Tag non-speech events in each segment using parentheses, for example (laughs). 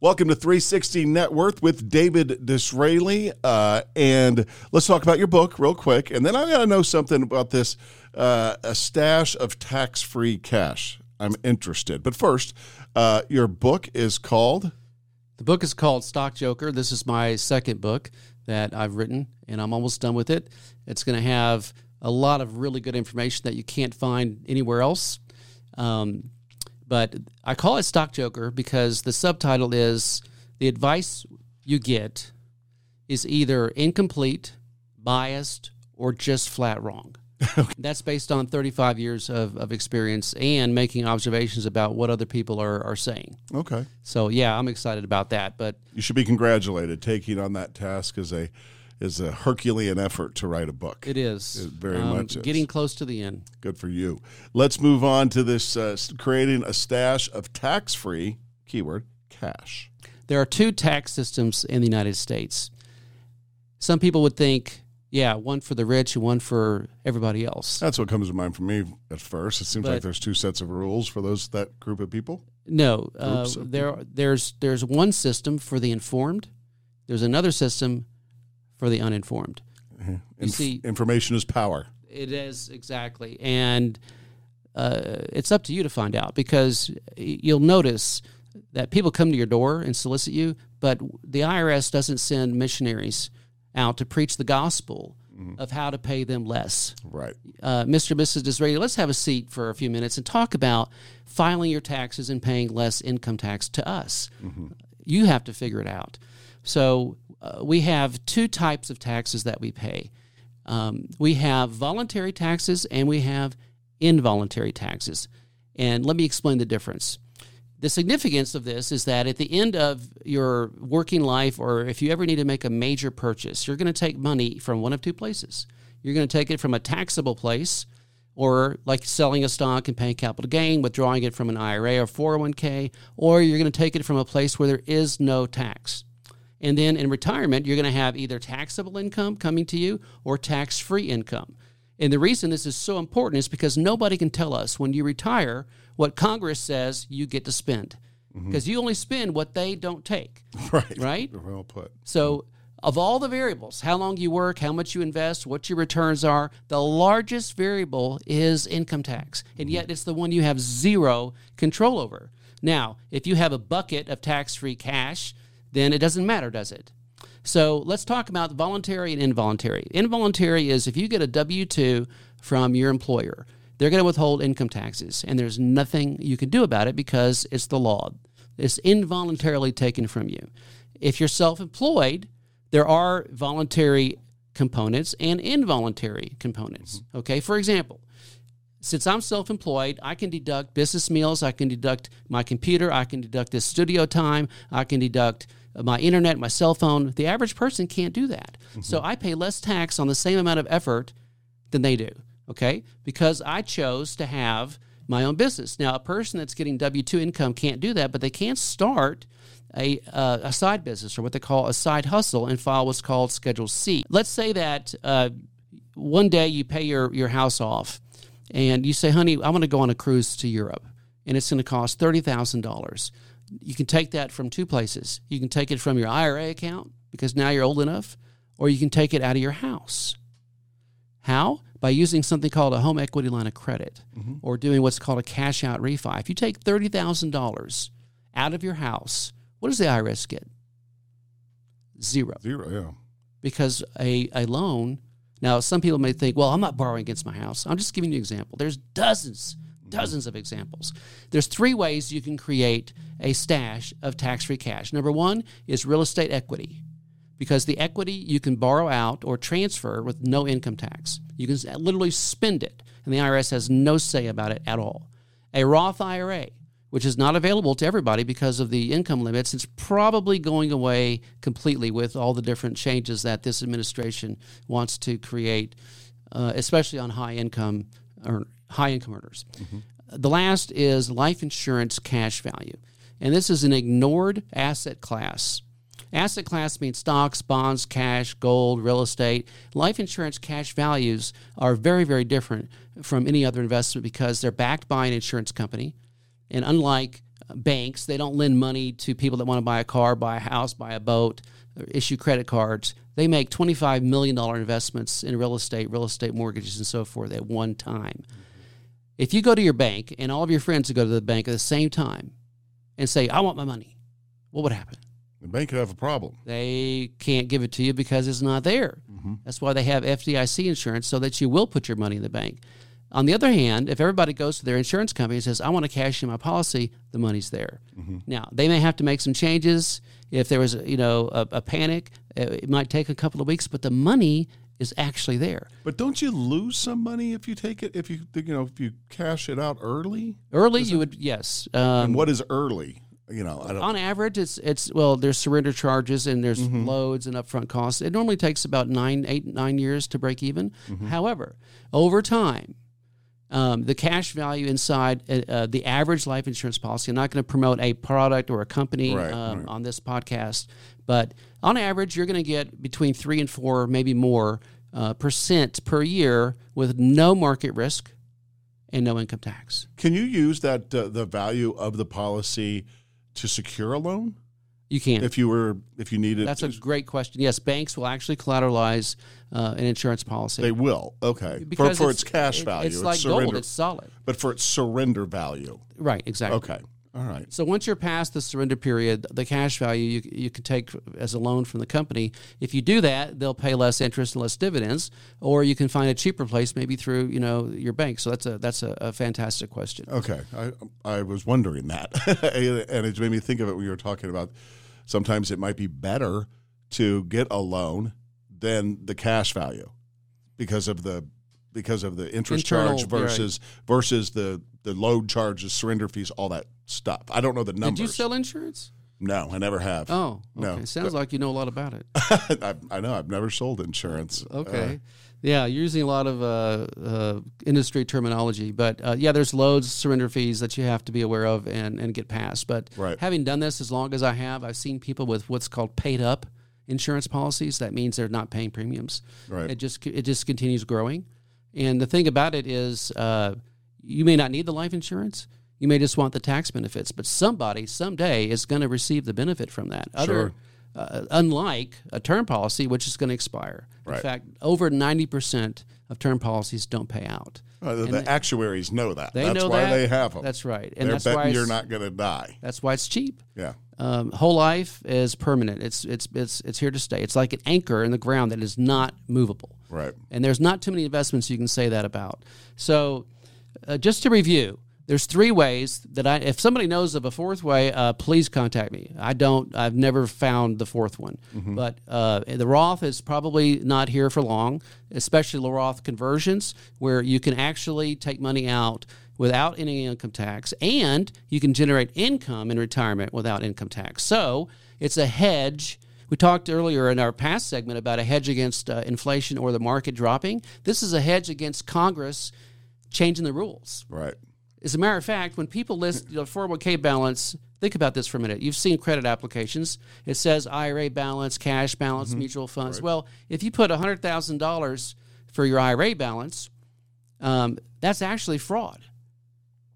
Welcome to 360 Net Worth with David Disraeli. Uh, and let's talk about your book real quick. And then I got to know something about this uh, a stash of tax free cash. I'm interested. But first, uh, your book is called. The book is called Stock Joker. This is my second book that I've written, and I'm almost done with it. It's going to have a lot of really good information that you can't find anywhere else. Um, but I call it Stock Joker because the subtitle is the advice you get is either incomplete, biased, or just flat wrong. (laughs) That's based on 35 years of, of experience and making observations about what other people are, are saying. Okay. So, yeah, I'm excited about that. But You should be congratulated. Taking on that task as a is a Herculean effort to write a book. it is. It very um, much is. Getting close to the end. Good for you. Let's move on to this uh, creating a stash of tax free keyword cash. There are two tax systems in the United States. Some people would think, yeah, one for the rich and one for everybody else. That's what comes to mind for me at first. It seems like there's two sets of rules for those that group of people. No, uh, there there's there's one system for the informed. There's another system for the uninformed. You Inf- see- information is power. It is exactly, and uh, it's up to you to find out because you'll notice that people come to your door and solicit you, but the IRS doesn't send missionaries out to preach the gospel of how to pay them less. Right. uh, Mr. and Mrs. Disraeli, let's have a seat for a few minutes and talk about filing your taxes and paying less income tax to us. You have to figure it out. So uh, we have two types of taxes that we pay. Um, we have voluntary taxes and we have involuntary taxes. And let me explain the difference. The significance of this is that at the end of your working life, or if you ever need to make a major purchase, you're going to take money from one of two places. You're going to take it from a taxable place, or like selling a stock and paying capital gain, withdrawing it from an IRA or 401k, or you're going to take it from a place where there is no tax. And then in retirement, you're going to have either taxable income coming to you or tax free income. And the reason this is so important is because nobody can tell us when you retire what Congress says you get to spend. Mm-hmm. Because you only spend what they don't take, (laughs) Right. right? Well put. So, of all the variables, how long you work, how much you invest, what your returns are, the largest variable is income tax. And mm-hmm. yet it's the one you have zero control over. Now, if you have a bucket of tax free cash, then it doesn't matter, does it? So let's talk about voluntary and involuntary. Involuntary is if you get a W 2 from your employer, they're going to withhold income taxes, and there's nothing you can do about it because it's the law. It's involuntarily taken from you. If you're self employed, there are voluntary components and involuntary components. Mm-hmm. Okay, for example, since I'm self employed, I can deduct business meals, I can deduct my computer, I can deduct this studio time, I can deduct my internet, my cell phone. The average person can't do that. So I pay less tax on the same amount of effort than they do, okay? Because I chose to have my own business. Now, a person that's getting W 2 income can't do that, but they can start a, uh, a side business or what they call a side hustle and file what's called Schedule C. Let's say that uh, one day you pay your, your house off and you say, honey, I want to go on a cruise to Europe and it's going to cost $30,000. You can take that from two places. You can take it from your IRA account because now you're old enough, or you can take it out of your house. How? By using something called a home equity line of credit mm-hmm. or doing what's called a cash out refi. If you take $30,000 out of your house, what does the IRS get? Zero Zero. Yeah. because a, a loan now some people may think well i'm not borrowing against my house. I'm just giving you an example. There's dozens mm-hmm. dozens of examples. There's three ways you can create a stash of tax-free cash. Number one is real estate equity because the equity you can borrow out or transfer with no income tax. You can literally spend it and the irs has no say about it at all. A roth ira which is not available to everybody because of the income limits. It's probably going away completely with all the different changes that this administration wants to create, uh, especially on high income or high income earners. The last is life insurance cash value, and this is an ignored asset class. Asset class means stocks, bonds, cash, gold, real estate. Life insurance cash values are very, very different from any other investment because they're backed by an insurance company. And unlike uh, banks. They don't lend money to people that want to buy a car, buy a house, buy a boat, or issue credit cards. They make $25 million investments in real estate, real estate mortgages, and so forth at one time. If you go to your bank and all of your friends go to the bank at the same time and say, I want my money, what would happen? The bank could have a problem. They can't give it to you because it's not there. Mm-hmm. That's why they have FDIC insurance so that you will put your money in the bank. On the other hand, if everybody goes to their insurance company and says, I want to cash in my policy, the money's there. Mm-hmm. Now, they may have to make some changes. If there was, you know, a, a panic, it might take a couple of weeks, but the money is actually there. But don't you lose some money if you take it if you you know if you cash it out early? Early, you would, yes. Um, And what is early? You know, on average, it's it's well, there's surrender charges and there's mm-hmm. loads and upfront costs. It normally takes about nine, eight, nine years to break even. Mm-hmm. However, over time, um, the cash value inside uh, uh, the average life insurance policy. I'm not going to promote a product or a company Right, um, right. on this podcast, but on average, you're going to get between three and four, maybe more uh, percent per year with no market risk and no income tax. Can you use that uh, the value of the policy to secure a loan You can. if you were if you needed? That's a great question. Yes, banks will actually collateralize uh, an insurance policy. they will. Okay, for, Because for its, cash it- value, It's like surrender, gold. It's solid. but for its surrender value. Right. Exactly. Okay, all right. So once you're past the surrender period, the cash value you, you can take as a loan from the company. If you do that, they'll pay less interest and less dividends, or you can find a cheaper place, maybe through you know your bank. So that's a that's a, a fantastic question. Okay, I I was wondering that, (laughs) and it made me think of it when you were talking about. Sometimes it might be better to get a loan than the cash value because of the because of the interest Internal- charge versus versus the the load charges, surrender fees, all that stuff. I don't know the numbers. Did you sell insurance? No, I never have. Oh, No. okay. Sounds like you know a lot about it. (laughs) I, I know I've never sold insurance. Okay. yeah, you're using a lot of uh, uh, industry terminology, but uh, yeah, there's loads surrender fees that you have to be aware of and, and get past. But Right. having done this as long as I have, I've seen people with what's called paid up insurance policies. That means they're not paying premiums. Right. It just it just continues growing. And the thing about it is, uh, you may not need the life insurance. You may just want the tax benefits, but somebody someday is going to receive the benefit from that. Other, Sure. uh, unlike a term policy, which is going to expire. In fact, over ninety percent of term policies don't pay out. Uh, the, the actuaries know that. They that's know why that. they have them. That's right, and They're that's betting why you're not going to die. that's why it's cheap. Yeah. Um, whole life is permanent. It's it's it's it's here to stay. It's like an anchor in the ground that is not movable. Right. And there's not too many investments you can say that about. So, uh, just to review, there's three ways that I. If somebody knows of a fourth way, uh, please contact me. I don't. I've never found the fourth one. But uh, the Roth is probably not here for long, especially the Roth conversions, where you can actually take money out without any income tax, and you can generate income in retirement without income tax. So it's a hedge. We talked earlier in our past segment about a hedge against uh, inflation or the market dropping. This is a hedge against Congress changing the rules. Right. As a matter of fact, when people list know, 401k balance, think about this for a minute. You've seen credit applications. It says IRA balance, cash balance, mutual funds. Well, if you put $100,000 for your IRA balance, um, that's actually fraud.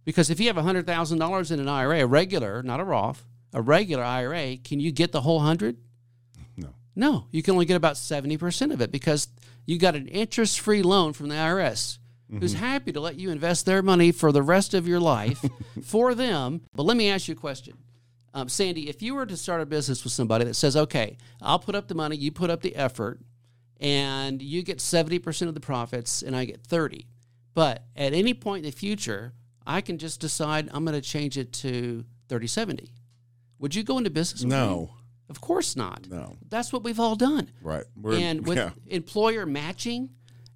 Because if you have $100,000 in an IRA, a regular, not a Roth, a regular IRA, can you get the whole 100? No. No, you can only get about 70% of it because you got an interest free loan from the IRS who's happy to let you invest their money for the rest of your life (laughs) for them. But let me ask you a question. Um, Sandy, if you were to start a business with somebody that says, okay, I'll put up the money, you put up the effort, and you get 70% of the profits and I get 30. But at any point in the future, I can just decide I'm going to change it to 3070. Would you go into business with me? No. Of course not. No. That's what we've all done. Right. We're, and with yeah. employer matching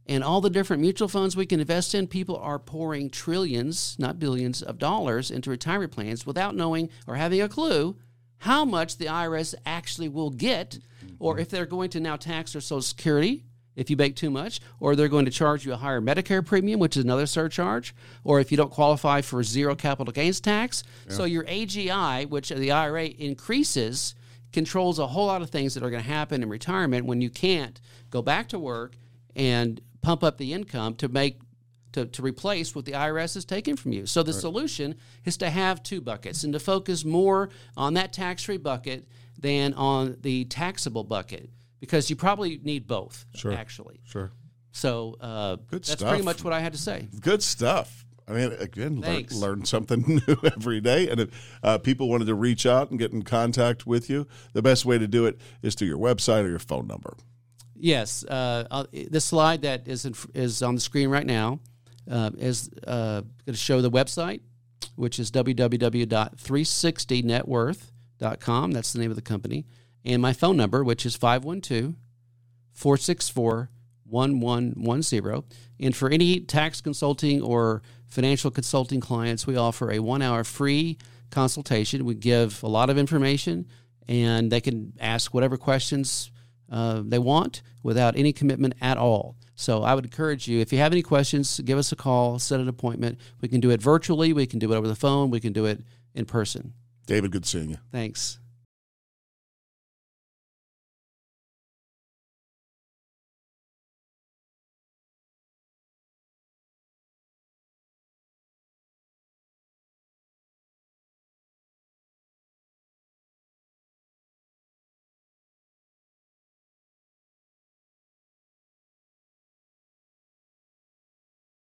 and all the different mutual funds we can invest in, people are pouring trillions, not billions, of dollars into retirement plans without knowing or having a clue how much the IRS actually will get, or if they're going to now tax their Social Security if you make too much, or they're going to charge you a higher Medicare premium, which is another surcharge, or if you don't qualify for zero capital gains tax. So your AGI, which the IRA increases, controls a whole lot of things that are going to happen in retirement when you can't go back to work and pump up the income to make to, to replace what the IRS has taken from you. So the solution is to have two buckets and to focus more on that tax free bucket than on the taxable bucket because you probably need both, Sure. actually. Sure. So uh, Good that's stuff. pretty much what I had to say. Good stuff. I mean, again, learn, learn something (laughs) new every day. And if uh, people wanted to reach out and get in contact with you, the best way to do it is through your website or your phone number. Yes, uh, uh, the slide that is in, is on the screen right now uh, is uh, going to show the website, which is www.360networth.com. That's the name of the company. And my phone number, which is 512 464 1110. And for any tax consulting or financial consulting clients, we offer a one hour free consultation. We give a lot of information and they can ask whatever questions uh, they want without any commitment at all. So I would encourage you, if you have any questions, give us a call, set an appointment. We can do it virtually, we can do it over the phone, we can do it in person. David, good seeing you. Thanks.